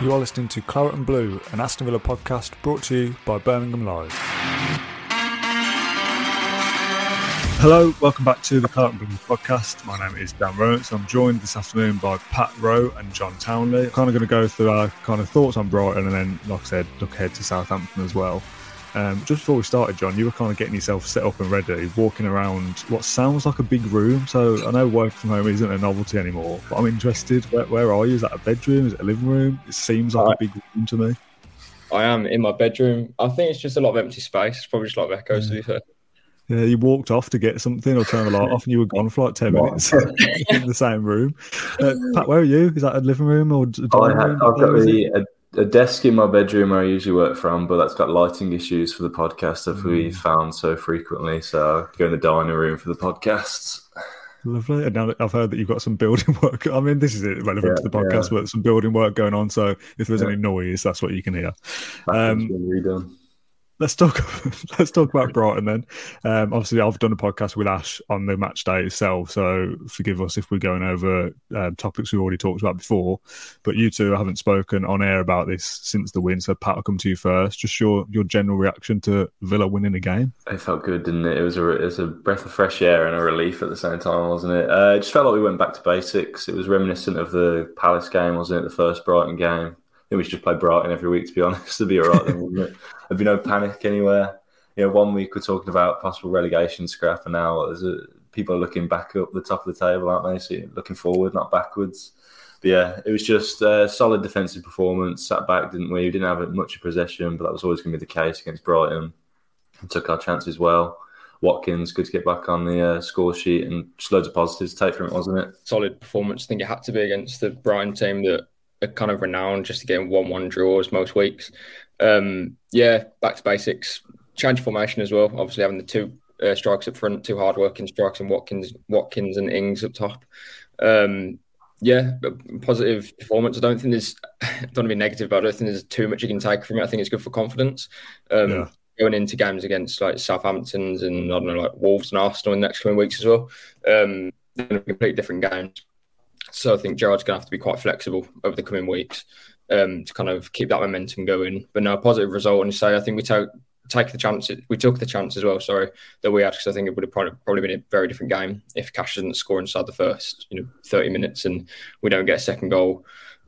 You are listening to Claret and Blue, an Aston Villa podcast brought to you by Birmingham Live. Hello, welcome back to the Claret and Blue podcast. My name is Dan Rolinson. I'm joined this afternoon by Pat Rowe and John Townley. Kind of going to go through our kind of thoughts on Brighton and then, like I said, look ahead to Southampton as well. Um, just before we started, John, you were kind of getting yourself set up and ready, walking around what sounds like a big room. So I know work from home isn't a novelty anymore, but I'm interested. Where, where are you? Is that a bedroom? Is it a living room? It seems like a big room to me. I am in my bedroom. I think it's just a lot of empty space. It's probably just a lot of echoes, yeah. to be fair. Yeah, you walked off to get something or turn the light off, and you were gone for like ten minutes in the same room. Uh, Pat, where are you? Is that a living room or? A oh, I have, I've got a, a desk in my bedroom where I usually work from, but that's got lighting issues for the podcast that mm. we found so frequently. So I go in the dining room for the podcasts. Lovely. And now I've heard that you've got some building work. I mean, this is relevant yeah, to the podcast, yeah. but some building work going on. So if there's yeah. any noise, that's what you can hear. Um, redone let's talk. let's talk about Brighton then. Um, obviously, I've done a podcast with Ash on the match day itself, so forgive us if we're going over um, topics we've already talked about before. But you two haven't spoken on air about this since the win, so Pat, I'll come to you first. Just your your general reaction to Villa winning a game. It felt good, didn't it? It was a it was a breath of fresh air and a relief at the same time, wasn't it? Uh, it just felt like we went back to basics. It was reminiscent of the Palace game, wasn't it? The first Brighton game think we should just play Brighton every week, to be honest. It'd be all right then, wouldn't it? There'd be no panic anywhere. You know, one week we're talking about possible relegation scrap, and now a, people are looking back up the top of the table, aren't they? So looking forward, not backwards. But yeah, it was just a solid defensive performance. Sat back, didn't we? We didn't have much of possession, but that was always going to be the case against Brighton. And took our chances well. Watkins, good to get back on the uh, score sheet and just loads of positives to take from it, wasn't it? Solid performance. I think it had to be against the Brighton team that are kind of renowned just to get one-one draws most weeks. Um, yeah, back to basics. Change formation as well. Obviously, having the two uh, strikes up front, two hard-working strikes, and Watkins, Watkins and Ings up top. Um, yeah, positive performance. I don't think there's, don't want to be negative, but I don't think there's too much you can take from it. I think it's good for confidence. Um, yeah. Going into games against like Southampton's and I don't know, like Wolves and Arsenal in the next coming weeks as well. Um, completely different games. So I think Gerrard's going to have to be quite flexible over the coming weeks um, to kind of keep that momentum going. But no, positive result. And say I think we took take the chance. We took the chance as well. Sorry that we had because I think it would have probably, probably been a very different game if Cash doesn't score inside the first you know thirty minutes and we don't get a second goal.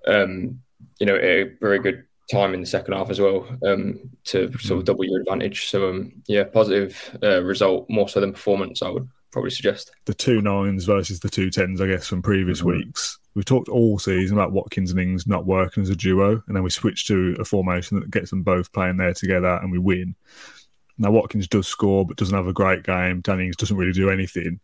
Um, you know, a very good time in the second half as well um, to sort of mm. double your advantage. So um, yeah, positive uh, result more so than performance. I would probably suggest. The two nines versus the two tens, I guess, from previous mm-hmm. weeks. We've talked all season about Watkins and Ings not working as a duo, and then we switch to a formation that gets them both playing there together and we win. Now Watkins does score, but doesn't have a great game. Ings doesn't really do anything.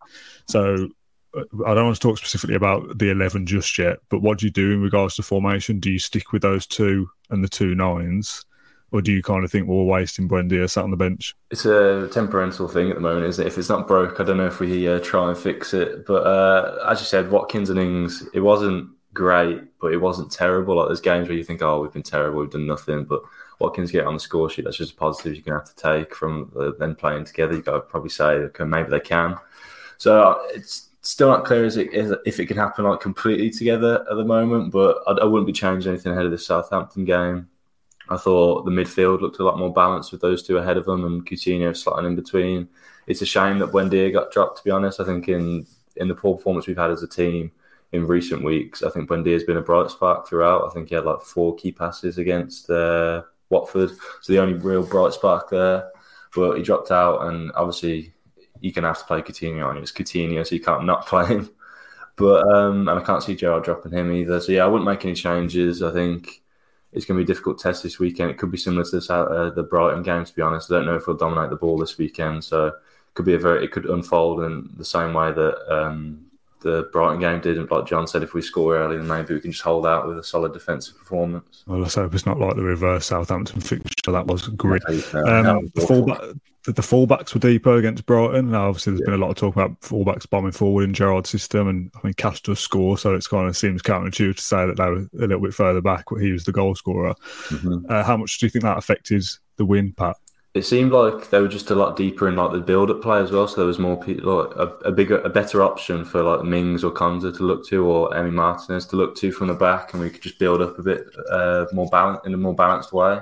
So uh, I don't want to talk specifically about the eleven just yet. But what do you do in regards to formation? Do you stick with those two and the two nines? Or do you kind of think we're wasting Buendia sat on the bench? It's a temperamental thing at the moment, isn't it? If it's not broke, I don't know if we uh, try and fix it. But uh, as you said, Watkins and Ings, it wasn't great, but it wasn't terrible. Like there's games where you think, oh, we've been terrible, we've done nothing, but Watkins get on the score sheet. That's just a positive you're going to have to take from uh, them playing together. You've got to probably say okay, maybe they can. So it's still not clear as it is if it can happen like completely together at the moment. But I, I wouldn't be changing anything ahead of the Southampton game. I thought the midfield looked a lot more balanced with those two ahead of them and Coutinho slotting in between. It's a shame that Buendia got dropped, to be honest. I think in, in the poor performance we've had as a team in recent weeks, I think Buendia has been a bright spark throughout. I think he had like four key passes against uh, Watford. So the only real bright spark there. But he dropped out, and obviously you can have to play Coutinho on. It's Coutinho, so you can't not play him. But um, and I can't see Gerrard dropping him either. So yeah, I wouldn't make any changes. I think it's going to be a difficult test this weekend. It could be similar to uh, the Brighton game, to be honest. I don't know if we'll dominate the ball this weekend, so it could be a very it could unfold in the same way that um, the Brighton game did. And like John said, if we score early, then maybe we can just hold out with a solid defensive performance. Well, let's hope it's not like the reverse Southampton fixture. That was great. Um, the fullback, the fullbacks were deeper against Brighton. Now, obviously, there's yeah. been a lot of talk about fullbacks bombing forward in Gerrard's system, and I mean, Cash does score, so it's kind of seems counterintuitive to say that they were a little bit further back. But he was the goal scorer. Mm-hmm. Uh, how much do you think that affected the win, Pat? It seemed like they were just a lot deeper in like the build-up play as well. So there was more people, like, a, a, bigger, a better option for like Mings or Konsa to look to, or Emi Martinez to look to from the back, and we could just build up a bit uh, more balance in a more balanced way.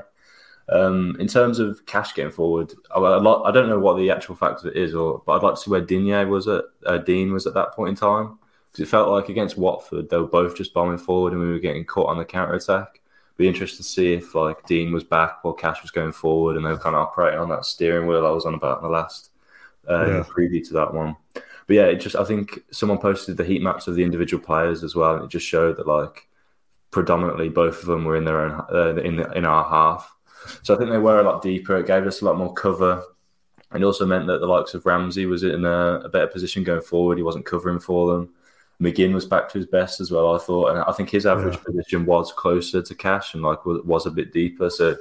Um, in terms of Cash getting forward, I, I, don't know what the actual factor is, or but I'd like to see where Digne was at. Uh, Digne was at that point in time because it felt like against Watford they were both just bombing forward and we were getting caught on the counter attack be interested to see if like Digne was back while Cash was going forward and they were kind of operating on that steering wheel I was on about in the last uh, yeah. preview to that one. But yeah, it just I think someone posted the heat maps of the individual players as well, and it just showed that like predominantly both of them were in their own uh, in in our half. So I think they were a lot deeper. It gave us a lot more cover. And it also meant that the likes of Ramsey was in a, a better position going forward. He wasn't covering for them. McGinn was back to his best as well. I thought, and I think his average yeah. position was closer to Cash and like was a bit deeper. So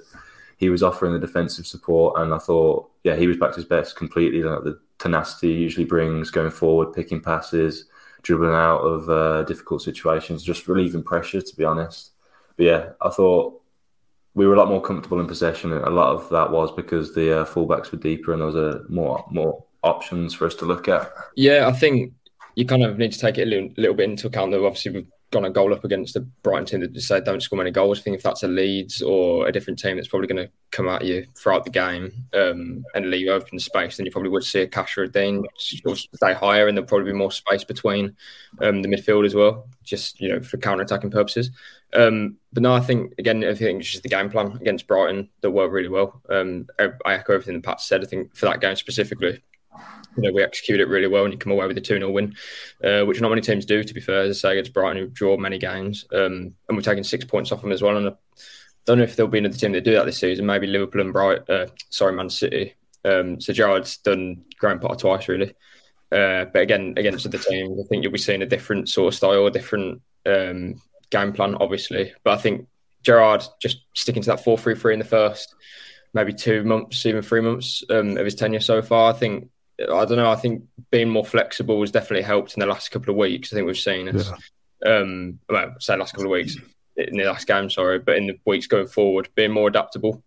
he was offering the defensive support, and I thought, yeah, he was back to his best completely. Like the tenacity he usually brings going forward, picking passes, dribbling out of uh, difficult situations, just relieving pressure. To be honest, but yeah, I thought we were a lot more comfortable in possession, and a lot of that was because the uh, fullbacks were deeper and there was a more more options for us to look at. Yeah, I think you kind of need to take it a little, little bit into account that obviously we've gone a goal up against the Brighton team that say don't score many goals. I think if that's a Leeds or a different team that's probably going to come at you throughout the game um, and leave open space, then you probably would see a Cash or a Digne stay higher and there'll probably be more space between um, the midfield as well, just you know for counter attacking purposes. Um, but no, I think again, I think it's just the game plan against Brighton that worked really well. Um, I echo everything that Pat said. I think for that game specifically, you know, we execute it really well and you come away with a 2 0 win, uh, which not many teams do, to be fair. As I say, against Brighton, who draw many games. Um, and we're taking six points off them as well. And I don't know if there'll be another team that do that this season. Maybe Liverpool and Bright, uh, sorry, Man City. Um, so Gerrard's done Graham Potter twice, really. Uh, but again, against the teams, I think you'll be seeing a different sort of style, a different um, game plan, obviously. But I think Gerrard just sticking to that 4 3 3 in the first maybe two months, even three months um, of his tenure so far. I think I don't know. I think being more flexible has definitely helped in the last couple of weeks. I think we've seen us, yeah. um, well, say last couple of weeks in the last game, sorry, but in the weeks going forward, being more adaptable.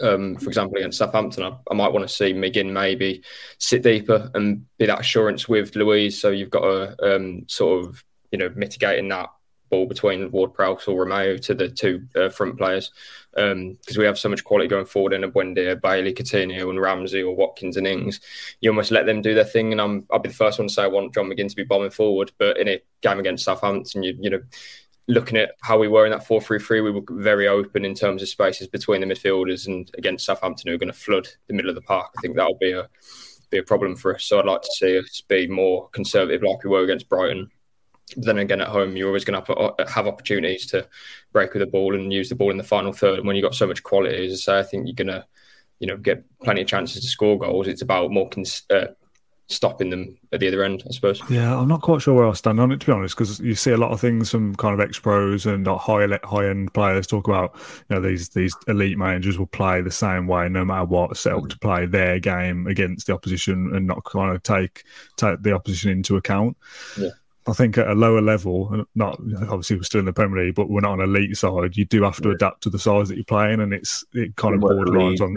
Um, for example, against Southampton, I, I, might want to see McGinn maybe sit deeper and be that assurance with Luiz. So you've got to um, sort of, you know, mitigating that ball between Ward Prowse or Romeu to the two uh, front players because um, we have so much quality going forward in a Buendia, Bailey, Coutinho, and Ramsey or Watkins and Ings. You almost let them do their thing, and I'm I'll be the first one to say I want John McGinn to be bombing forward. But in a game against Southampton, you you know. Looking at how we were in that 4 3 3, we were very open in terms of spaces between the midfielders and against Southampton, who are going to flood the middle of the park. I think that'll be a be a problem for us. So I'd like to see us be more conservative, like we were against Brighton, then again, at home, you're always going to uh, have opportunities to break with the ball and use the ball in the final third. And when you've got so much quality, as I say, I think you're going to, you know, get plenty of chances to score goals. It's about more cons- uh, stopping them at the other end, I suppose. Yeah, I'm not quite sure where I stand on it to be honest, because you see a lot of things from kind of ex pros and high high end players talk about, you know, these these elite managers will play the same way no matter what, set up to play their game against the opposition and not kind of take take the opposition into account. Yeah. I think at a lower level, not obviously we're still in the Premier League, but we're not on elite side. You do have to adapt to the size that you're playing, and it's it kind of borderlines on.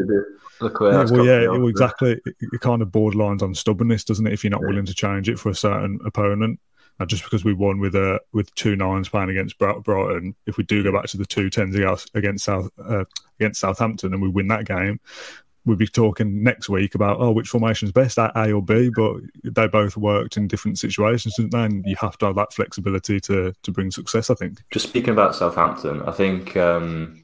Yeah, well, yeah, it, exactly. It, kind of borderlines on stubbornness, doesn't it? If you're not yeah. willing to change it for a certain opponent, and just because we won with a with two nines playing against Brighton, if we do go back to the two tens against South uh, against Southampton and we win that game, we'd be talking next week about oh which formation is best A or B, but they both worked in different situations, didn't they? And you have to have that flexibility to to bring success. I think. Just speaking about Southampton, I think um,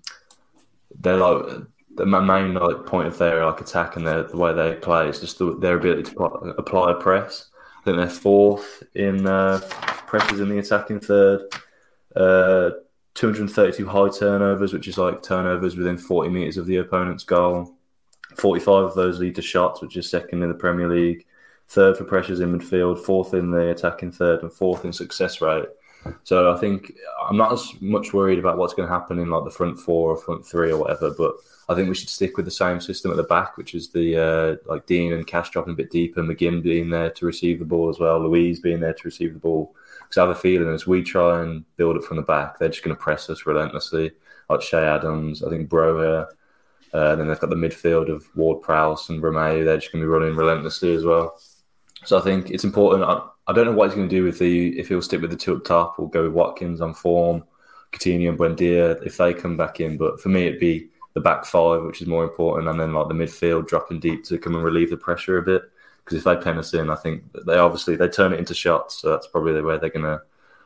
they're like the main like point of their like attack and their, the way they play is just the, their ability to apply a press. I think they're fourth in uh, presses in the attacking third. Uh, 232 high turnovers, which is like turnovers within 40 meters of the opponent's goal. 45 of those lead to shots, which is second in the Premier League, third for pressures in midfield, fourth in the attacking third, and fourth in success rate. So I think I'm not as much worried about what's going to happen in like the front four or front three or whatever, but I think we should stick with the same system at the back, which is the uh, like Digne and Cash dropping a bit deeper, McGinn being there to receive the ball as well, Luiz being there to receive the ball. Because I have a feeling as we try and build it from the back, they're just going to press us relentlessly. Like Che Adams, I think Broja, Uh, then they've got the midfield of Ward Prowse and Romeu. They're just going to be running relentlessly as well. So I think it's important. I, I don't know what he's going to do with the if he'll stick with the two up top or go with Watkins on form, Coutinho and Buendia if they come back in. But for me, it'd be the back five, which is more important, and then like the midfield dropping deep to come and relieve the pressure a bit. Because if they pen us in, I think they obviously they turn it into shots. So that's probably where they're going to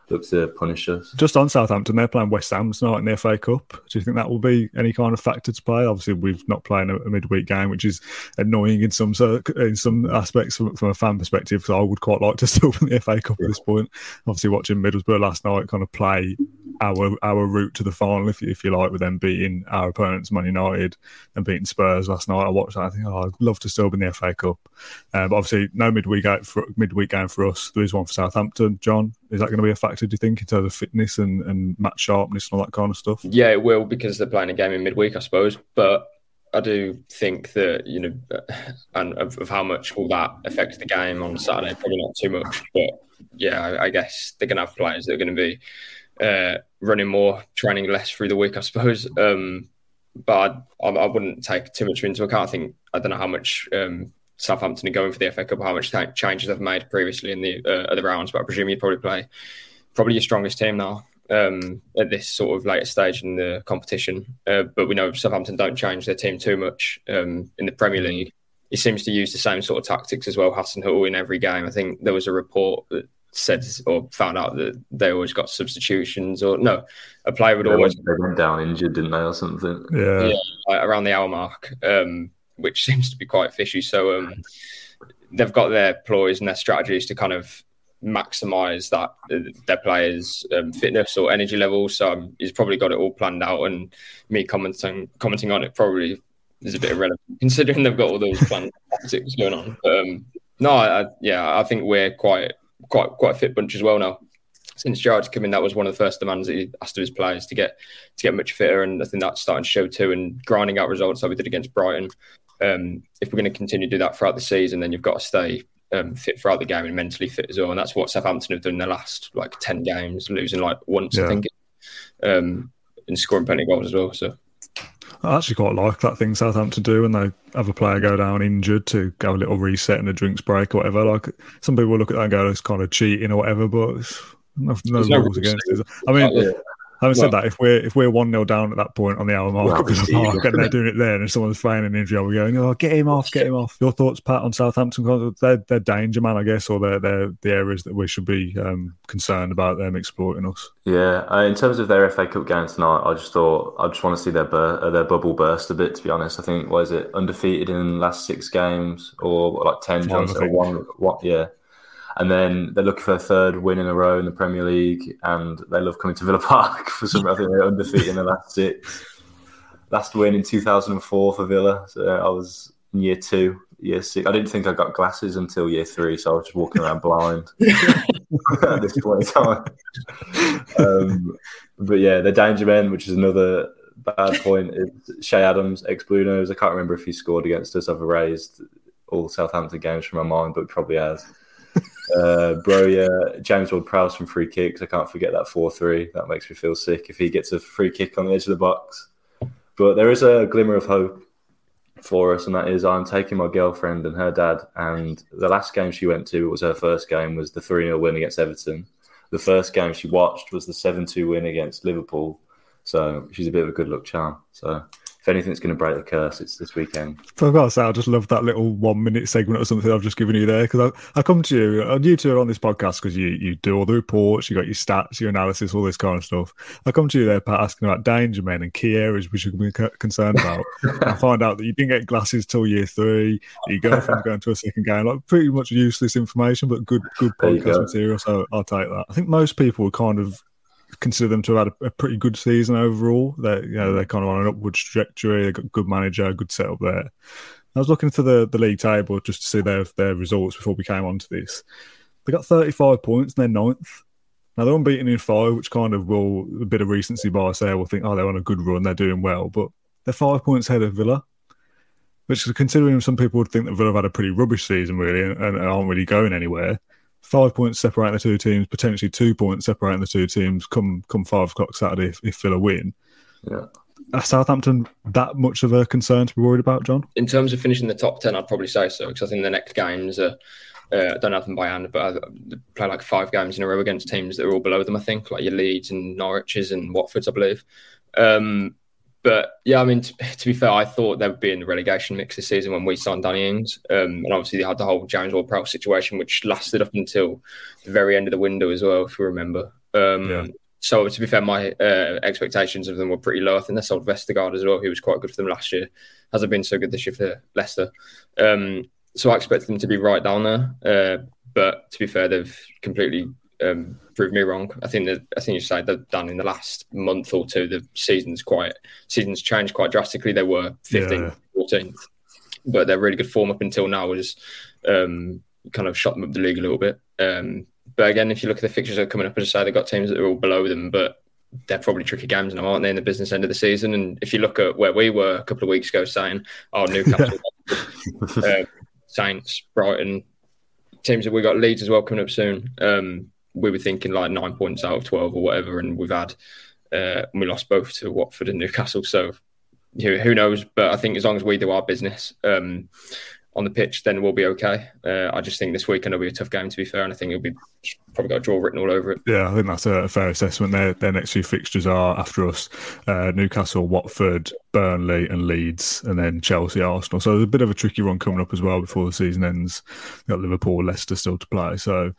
look to punish us. Just on Southampton, they're playing West Ham tonight in the FA Cup. Do you think that will be any kind of factor to play? Obviously, we've not playing a, a midweek game, which is annoying in some in some aspects from, from a fan perspective. Because I would quite like to still win the FA Cup yeah. at this point. Obviously, watching Middlesbrough last night kind of play our our route to the final, if, if you like, with them beating our opponents, Man United, and beating Spurs last night. I watched that. I think, oh, I'd love to still win the FA Cup. Uh, but obviously, no midweek out for, midweek game for us. There is one for Southampton. John, is that going to be a factor? Do you think in terms of fitness and, and match sharpness and all that kind of stuff? Yeah, it will because they're playing a game in midweek, I suppose. But I do think that you know, and of, of, how much will that affect the game on Saturday? Probably not too much, but yeah, I, I guess they're going to have players that are going to be uh, running more, training less through the week, I suppose. Um, but I, I, wouldn't take too much into account. I think I don't know how much um, Southampton are going for the FA Cup, how much changes they've made previously in the uh, other rounds. But I presume you'd probably play probably your strongest team now um, at this sort of later stage in the competition. Uh, but we know Southampton don't change their team too much um, in the Premier League. He seems to use the same sort of tactics as well, Hasenhüttl, in every game. I think there was a report that said or found out that they always got substitutions or no, a player would they always they went down injured, didn't they, or something? Yeah, yeah like around the hour mark, um, which seems to be quite fishy. So um, they've got their ploys and their strategies to kind of maximize that uh, their players' um, fitness or energy levels. So um, he's probably got it all planned out, and me commenting commenting on it probably is a bit irrelevant considering they've got all those planned tactics going on. But, um, no, I, yeah, I think we're quite quite quite a fit bunch as well now. Since Gerrard's come in, that was one of the first demands that he asked of his players to get to get much fitter, and I think that's starting to show too. And grinding out results like we did against Brighton. Um, if we're going to continue to do that throughout the season, then you've got to stay um, fit throughout the game and mentally fit as well. And that's what Southampton have done in the last like ten games, losing like once, yeah. I think, um, and scoring plenty of goals as well. So I actually quite like that thing Southampton do when they have a player go down injured to go a little reset and a drinks break or whatever. Like some people look at that and go, "It's kind of cheating or whatever," but no, no rules against it. I mean, Having said that, if we're if we're one 0 down at that point on the hour mark, well, the mark and they're doing it there, and someone's feigning an injury, we're going, "Oh, get him off, get him off." Your thoughts, Pat, on Southampton? They're, they're danger man, I guess, or they're they're the areas that we should be um, concerned about them exploiting us. Yeah, uh, in terms of their FA Cup game tonight, I just thought I just want to see their bur- uh, their bubble burst a bit. To be honest, I think was it undefeated in the last six games or like ten? One, one, one, yeah. And then they're looking for a third win in a row in the Premier League, and they love coming to Villa Park for some. I think they're undefeated in the last six. Last win in 2004 for Villa. So I was in year two, year six. I didn't think I got glasses until year three, so I was just walking around blind at this point in time. Um, but yeah, the danger men, which is another bad point, is Che Adams, ex Blues. I can't remember if he scored against us. I've erased all Southampton games from my mind, but probably has. Uh, bro, yeah, James Ward Prowse from free kicks. I can't forget that 4 3. That makes me feel sick if he gets a free kick on the edge of the box. But there is a glimmer of hope for us, and that is I'm taking my girlfriend and her dad. And the last game she went to, it was her first game, was the 3 0 win against Everton. The first game she watched was the 7 2 win against Liverpool. So she's a bit of a good luck charm. So if anything's going to break the curse, it's this weekend. So I've got to say, I just love that little one minute segment or something I've just given you there because I, I come to you, I'm new to on this podcast because you, you do all the reports, you got your stats, your analysis, all this kind of stuff. I come to you there, Pat, asking about danger men and key areas we should be concerned about. I find out that you didn't get glasses till year three, your girlfriend's going to a second game, like pretty much useless information, but good good podcast material. So I'll take that. I think most people would kind of consider them to have had a, a, pretty good season overall. They're you know they're kind of on an upward trajectory. They've got good manager, good setup there. I was looking to the, the league table just to see their their results before we came onto this. They got 35 points and they're ninth. Now they're unbeaten in five, which kind of will a bit of recency bias there. Will think, oh, they're on a good run, they're doing well, but they're five points ahead of Villa. Which, considering some people would think that Villa have had a pretty rubbish season, really, and, and aren't really going anywhere, five points separating the two teams, potentially two points separating the two teams come come five o'clock Saturday if, if Villa win. Yeah. Southampton that much of a concern to be worried about, John? In terms of finishing the top 10, I'd probably say so because I think the next games are. Uh, I don't have them by hand, but I play like five games in a row against teams that are all below them. I think, like your Leeds and Norwiches and Watfords, I believe. Um, but yeah, I mean, to, to, be fair, I thought they would be in the relegation mix this season when we signed Danny Ings. Um, and obviously, they had the whole James Ward Prowse situation, which lasted up until the very end of the window as well, if you remember. Um, yeah. So, to be fair, my uh, expectations of them were pretty low. I think they sold Vestergaard as well, who was quite good for them last year. Hasn't been so good this year for Leicester. Um, so, I expected them to be right down there. Uh, but to be fair, they've completely um, prove me wrong. I think that I think you said that done in the last month or two. The season's quite seasons changed quite drastically. They were 15th, yeah. 14th, but their really good form up until now has um, kind of shot them up the league a little bit. Um, but again, if you look at the fixtures that are coming up, as I say, they've got teams that are all below them, but they're probably tricky games now, aren't they, in the business end of the season? And if you look at where we were a couple of weeks ago saying, oh, Newcastle, uh, Saints, Brighton, teams that we got Leeds as well coming up soon. Um, we were thinking like nine points out of 12 or whatever. And we've had, uh, we lost both to Watford and Newcastle. So who, who knows? But I think as long as we do our business, um, on the pitch, then we'll be okay. Uh, I just think this weekend will be a tough game, to be fair, and I think it'll be probably got a draw written all over it. Yeah, I think that's a fair assessment. Their their next few fixtures are after us: uh, Newcastle, Watford, Burnley, and Leeds, and then Chelsea, Arsenal. So there's a bit of a tricky run coming up as well before the season ends. You've got Liverpool, Leicester still to play. So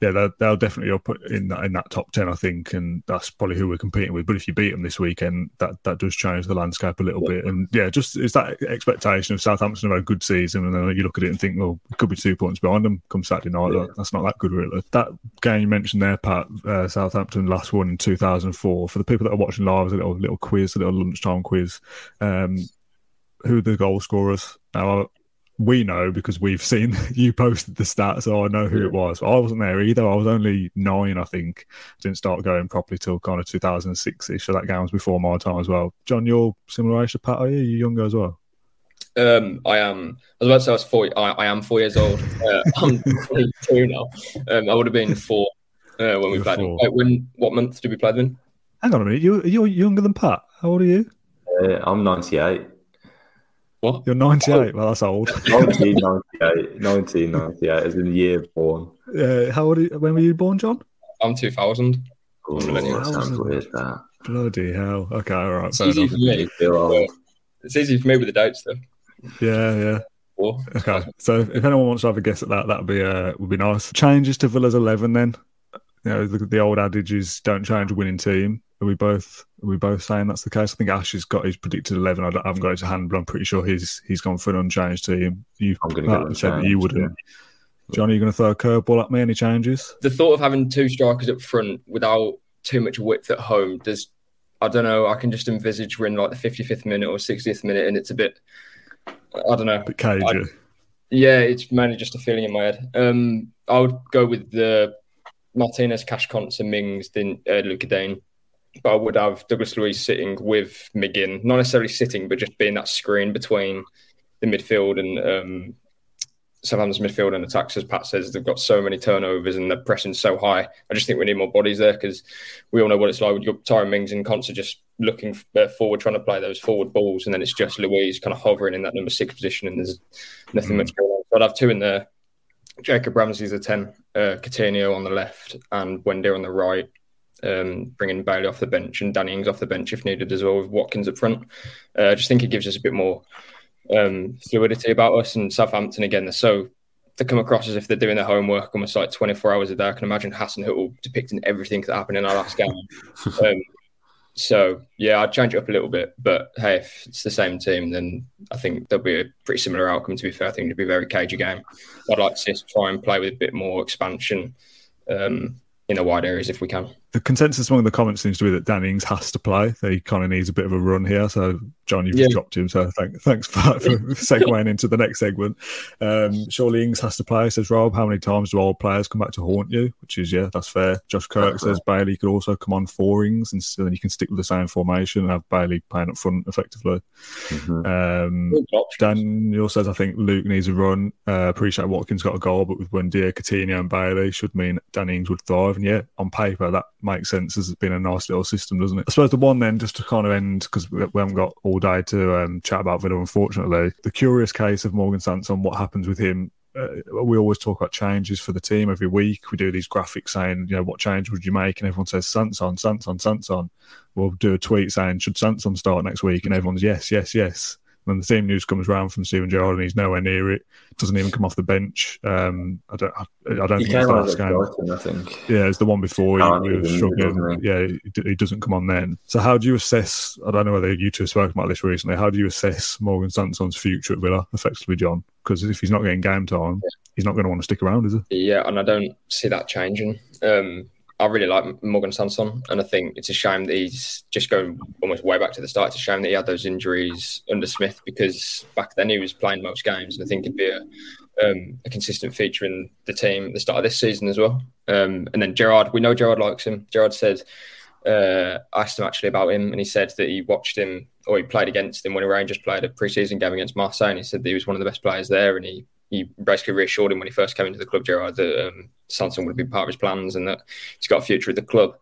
yeah, they'll, they'll definitely up in that in that top ten, I think, and that's probably who we're competing with. But if you beat them this weekend, that that does change the landscape a little yeah. bit. And yeah, just it's that expectation of Southampton have a good season, and then you look at it and think, well, it could be two points behind them come Saturday night. Yeah. That's not that good, really. That game you mentioned there, Pat, uh, Southampton last one in 2004. For the people that are watching live, a little little quiz, a little lunchtime quiz. Um, who are the goal scorers? Now, we know because we've seen you posted the stats, so I know who it was. I wasn't there either. I was only nine, I think. Didn't start going properly till kind of 2006 ish. So that game was before my time as well. John, you're similar age to Pat, are you? You younger as well? Um, I am. I was about to say I was four. I, I am four years old. Uh, I'm 22 now. Um, I would have been four uh, when we played. Wait, when? What month did we play them? Hang on a minute. You you're younger than Pat. How old are you? Uh, I'm 98. What? You're 98. Well, that's old. 1998. 1998 is in the year born. Uh, how old? You, when were you born, John? I'm 2000. Oh, that sounds weird. That. Bloody hell. Okay, all right. It's easy, for me. it's easy for me with the dates, though. Yeah, yeah. Okay, so if anyone wants to have a guess at that, that'd be uh, would be nice. Changes to Villa's eleven, then. You know, the, the old adage is don't change a winning team. Are we both are we both saying that's the case? I think Ash has got his predicted eleven. I, I haven't got it to hand, but I'm pretty sure he's he's gone for an unchanged team. You I'm going to said that you wouldn't. Yeah. Johnny, you going to throw a curveball at me? Any changes? The thought of having two strikers up front without too much width at home does. I don't know. I can just envisage we're in like the 55th minute or 60th minute, and it's a bit I don't know. But cagey. I, yeah, it's mainly just a feeling in my head. Um, I would go with the Martinez, Cash Konsa, Mings, then uh, Lucas Digne. But I would have Douglas Luiz sitting with McGinn, not necessarily sitting, but just being that screen between the midfield and um, Southampton's midfield and attacks, as Pat says, they've got so many turnovers and they're pressing so high. I just think we need more bodies there because we all know what it's like. You've got Tyrone Mings and Konsa just looking uh, forward, trying to play those forward balls, and then it's just Luiz kind of hovering in that number six position, and there's nothing mm. much going on. So I'd have two in there. Jacob Ramsey's a 10, uh, Coutinho on the left, and Buendia on the right. Um, bringing Bailey off the bench and Danny Ings off the bench if needed as well with Watkins up front. Uh, I just think it gives us a bit more um, fluidity about us. And Southampton again, they're so they come across as if they're doing their homework almost like 24 hours a day. I can imagine Hassan Hasenhüttl depicting everything that happened in our last game. um, so yeah, I'd change it up a little bit. But hey, if it's the same team, then I think there'll be a pretty similar outcome. To be fair, I think it'd be a very cagey game. I'd like to see us try and play with a bit more expansion. Um, in the wide areas if we can. The consensus among the comments seems to be that Dan Ings has to play. He kind of needs a bit of a run here. So, John, you've yeah. dropped him. So, thank, thanks for, for segueing into the next segment. Um, surely Ings has to play, says Rob. How many times do old players come back to haunt you? Which is, yeah, that's fair. Josh Kirk says. Bailey could also come on for Ings and so then you can stick with the same formation and have Bailey playing up front effectively. Mm-hmm. Um, Daniel says, I think Luke needs a run. Uh, appreciate Watkins got a goal, but with Buendia, Coutinho, and Bailey should mean Dan Ings would thrive. And yeah, on paper, that makes sense as being a nice little system, doesn't it? I suppose the one then, just to kind of end, because we haven't got all day to um, chat about Villa, unfortunately, the curious case of Morgan Sanson, what happens with him uh, we always talk about changes for the team every week. We do these graphics saying, you know, what change would you make? And everyone says Sanson, Sanson, Sanson. We'll do a tweet saying, should Sanson start next week? And everyone's yes, yes, yes. When the same news comes around from Steven Gerrard and he's nowhere near it, doesn't even come off the bench. Um, I don't, I, I don't he think it's last game. Brighton, I think. Yeah, it's the one before he, he was struggling. Yeah, he, he, doesn't come on then. So how do you assess? I don't know whether you two have spoken about this recently. How do you assess Morgan Sanson's future at Villa, effectively, John? Because if he's not getting game time, he's not going to want to stick around, is he? Yeah, and I don't see that changing. Um, I really like Morgan Sanson, and I think it's a shame that he's just going almost way back to the start. It's a shame that he had those injuries under Smith because back then he was playing most games, and I think he'd be a, um, a consistent feature in the team at the start of this season as well. Um, and then Gerrard, we know Gerrard likes him. Gerrard said, uh, asked him actually about him, and he said that he watched him or he played against him when Rangers played a pre-season game against Marseille, and he said that he was one of the best players there, and he he basically reassured him when he first came into the club, Gerrard, that um, Sanson would be part of his plans and that he's got a future at the club.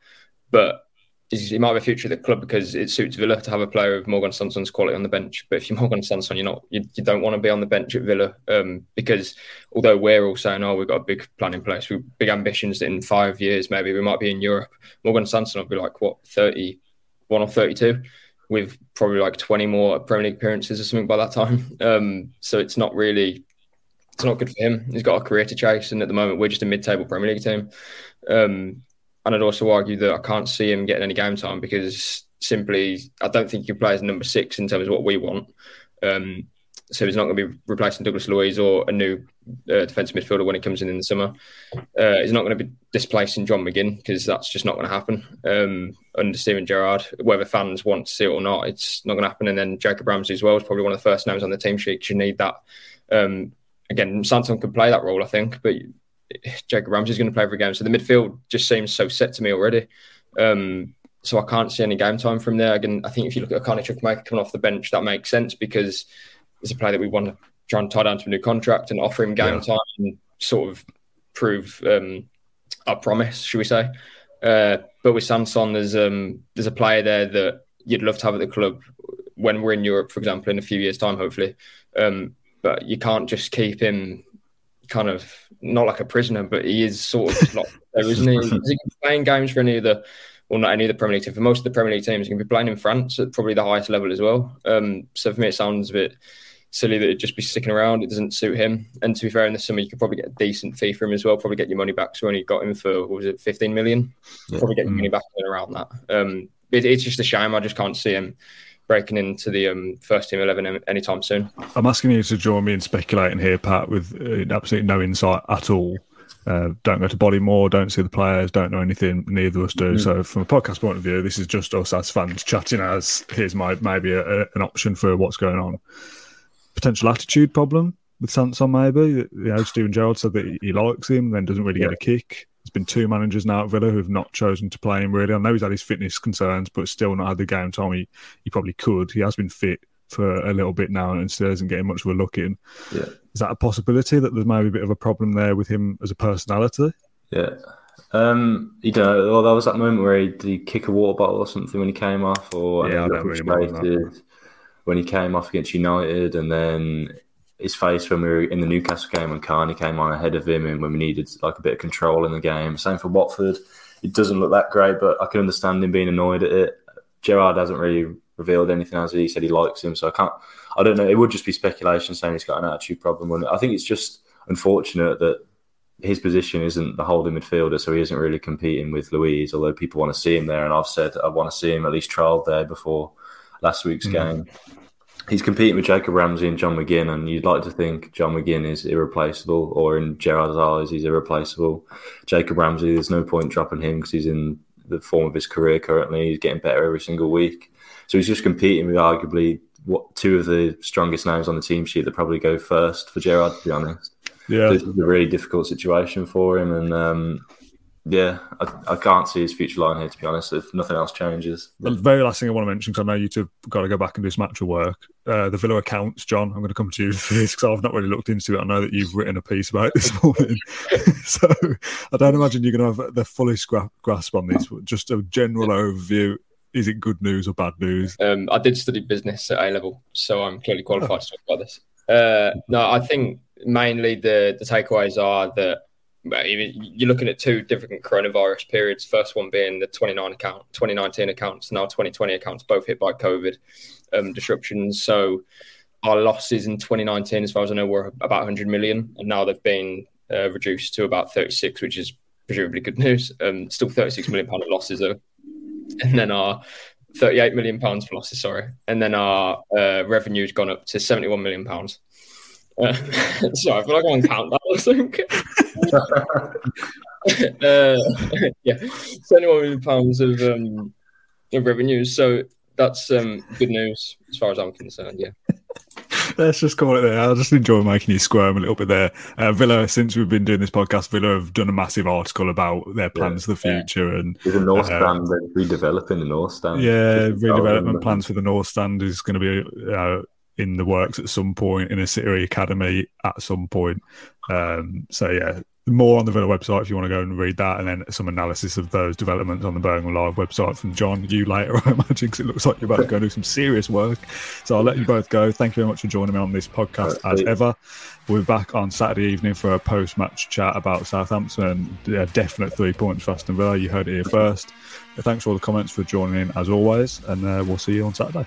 But he might have a future at the club because it suits Villa to have a player of Morgan Sanson's quality on the bench. But if you're Morgan Sanson, you're not, you, you don't want to be on the bench at Villa um, because although we're all saying, oh, we've got a big plan in place, we've big ambitions in five years, maybe we might be in Europe. Morgan Sanson will be like, what, 31 or 32? With probably like 20 more Premier League appearances or something by that time. Um, so it's not really it's not good for him. He's got a career to chase, and at the moment, we're just a mid-table Premier League team. Um, and I'd also argue that I can't see him getting any game time because simply I don't think he plays number six in terms of what we want. Um, so he's not going to be replacing Douglas Luiz or a new uh, defensive midfielder when he comes in in the summer. Uh, he's not going to be displacing John McGinn because that's just not going to happen um, under Steven Gerrard. Whether fans want to see it or not, it's not going to happen. And then Jacob Ramsey as well is probably one of the first names on the team sheet. You need that um, again, Sanson can play that role, I think, but Jacob Ramsey's going to play every game. So the midfield just seems so set to me already. Um, so I can't see any game time from there. Again, I think if you look at a Carney Chukwuemeka coming off the bench, that makes sense because it's a player that we want to try and tie down to a new contract and offer him game yeah. time and sort of prove um, our promise, should we say? Uh, but with Sanson, there's um, there's a player there that you'd love to have at the club when we're in Europe, for example, in a few years' time, hopefully. Um, but you can't just keep him kind of not like a prisoner, but he is sort of not there, isn't he? Is he playing games for any of the well, not any of the Premier League teams. For most of the Premier League teams, he can be playing in France at probably the highest level as well. Um, so for me, it sounds a bit silly that it'd just be sticking around. It doesn't suit him. And to be fair, in the summer, you could probably get a decent fee for him as well. Probably get your money back. So when you got him for what was it, fifteen million? Yeah. Probably get your money mm. back around that. Um, it, it's just a shame. I just can't see him breaking into the um, first team 11 anytime soon. I'm asking you to join me in speculating here, Pat, with uh, absolutely no insight at all. Uh, don't go to Bodymoor, don't see the players, don't know anything. Neither of us do. Mm-hmm. So, from a podcast point of view, this is just us as fans chatting as here's my maybe a, a, an option for what's going on. Potential attitude problem with Sanson, maybe. You know, Steven Gerrard said that he likes him, then doesn't really yeah. get a kick. There's been two managers now at Villa who have not chosen to play him really. I know he's had his fitness concerns, but still not had the game time he, he probably could. He has been fit for a little bit now and still isn't getting much of a look in. Yeah. Is that a possibility that there's maybe a bit of a problem there with him as a personality? Yeah. Um, you know, well, there was that moment where he did he kick a water bottle or something when he came off, or yeah, I don't really when he came off against United, and then his face when we were in the Newcastle game when Carney came on ahead of him and when we needed like a bit of control in the game. Same for Watford. It doesn't look that great, but I can understand him being annoyed at it. Gerrard hasn't really revealed anything as he said he likes him, so I can't. I don't know. It would just be speculation saying he's got an attitude problem. I think it's just unfortunate that his position isn't the holding midfielder, so he isn't really competing with Luiz. Although people want to see him there, and I've said I want to see him at least trialled there before last week's mm. game he's competing with Jacob Ramsey and John McGinn, and you'd like to think John McGinn is irreplaceable, or in Gerrard's eyes, he's irreplaceable. Jacob Ramsey, there's no point dropping him because he's in the form of his career currently. He's getting better every single week. So he's just competing with arguably what two of the strongest names on the team sheet that probably go first for Gerrard. to be honest. Yeah, this is a really difficult situation for him, and um, yeah, I, I, can't see his future line here, to be honest, if nothing else changes. The very last thing I want to mention, because I know you two have got to go back and do some actual work, uh, the Villa accounts, John, I'm going to come to you for this because I've not really looked into it. I know that you've written a piece about it this morning. so I don't imagine you're going to have the fullest gra- grasp on this, but just a general overview. Is it good news or bad news? Um, I did study business at A level, so I'm clearly qualified to talk about this. Uh, no, I think mainly the, the takeaways are that you're looking at two different coronavirus periods. First one being the 29 account, 2019 accounts, now 2020 accounts, both hit by COVID um, disruptions. So our losses in 2019, as far as I know, were about 100 million, and now they've been uh, reduced to about 36, which is presumably good news. Um, still 36 million pound of losses, though. And then our 38 million pounds for losses, sorry, and then our uh, revenue's gone up to 71 million pounds. Uh, sorry, I feel like I'm on countdown or something. uh, yeah, 71 million pounds of, um, of revenues. So that's um, good news as far as I'm concerned. Yeah. Let's just call it there. I'll just enjoy making you squirm a little bit there. Uh, Villa, since we've been doing this podcast, Villa have done a massive article about their plans yeah, for the future yeah. and the North uh, Stand. They're redeveloping the North Stand. Yeah, redevelopment plans for the North Stand is going to be uh, in the works at some point in a city academy at some point. Um, so yeah, more on the Villa website if you want to go and read that, and then some analysis of those developments on the Birmingham Live website from John. You later, I imagine, because it looks like you're about to go do some serious work. So I'll let you both go. Thank you very much for joining me on this podcast as ever. We'll be back on Saturday evening for a post-match chat about Southampton. A definite three points for Aston Villa. You heard it here first. Thanks for all the comments for joining in as always, and uh, we'll see you on Saturday.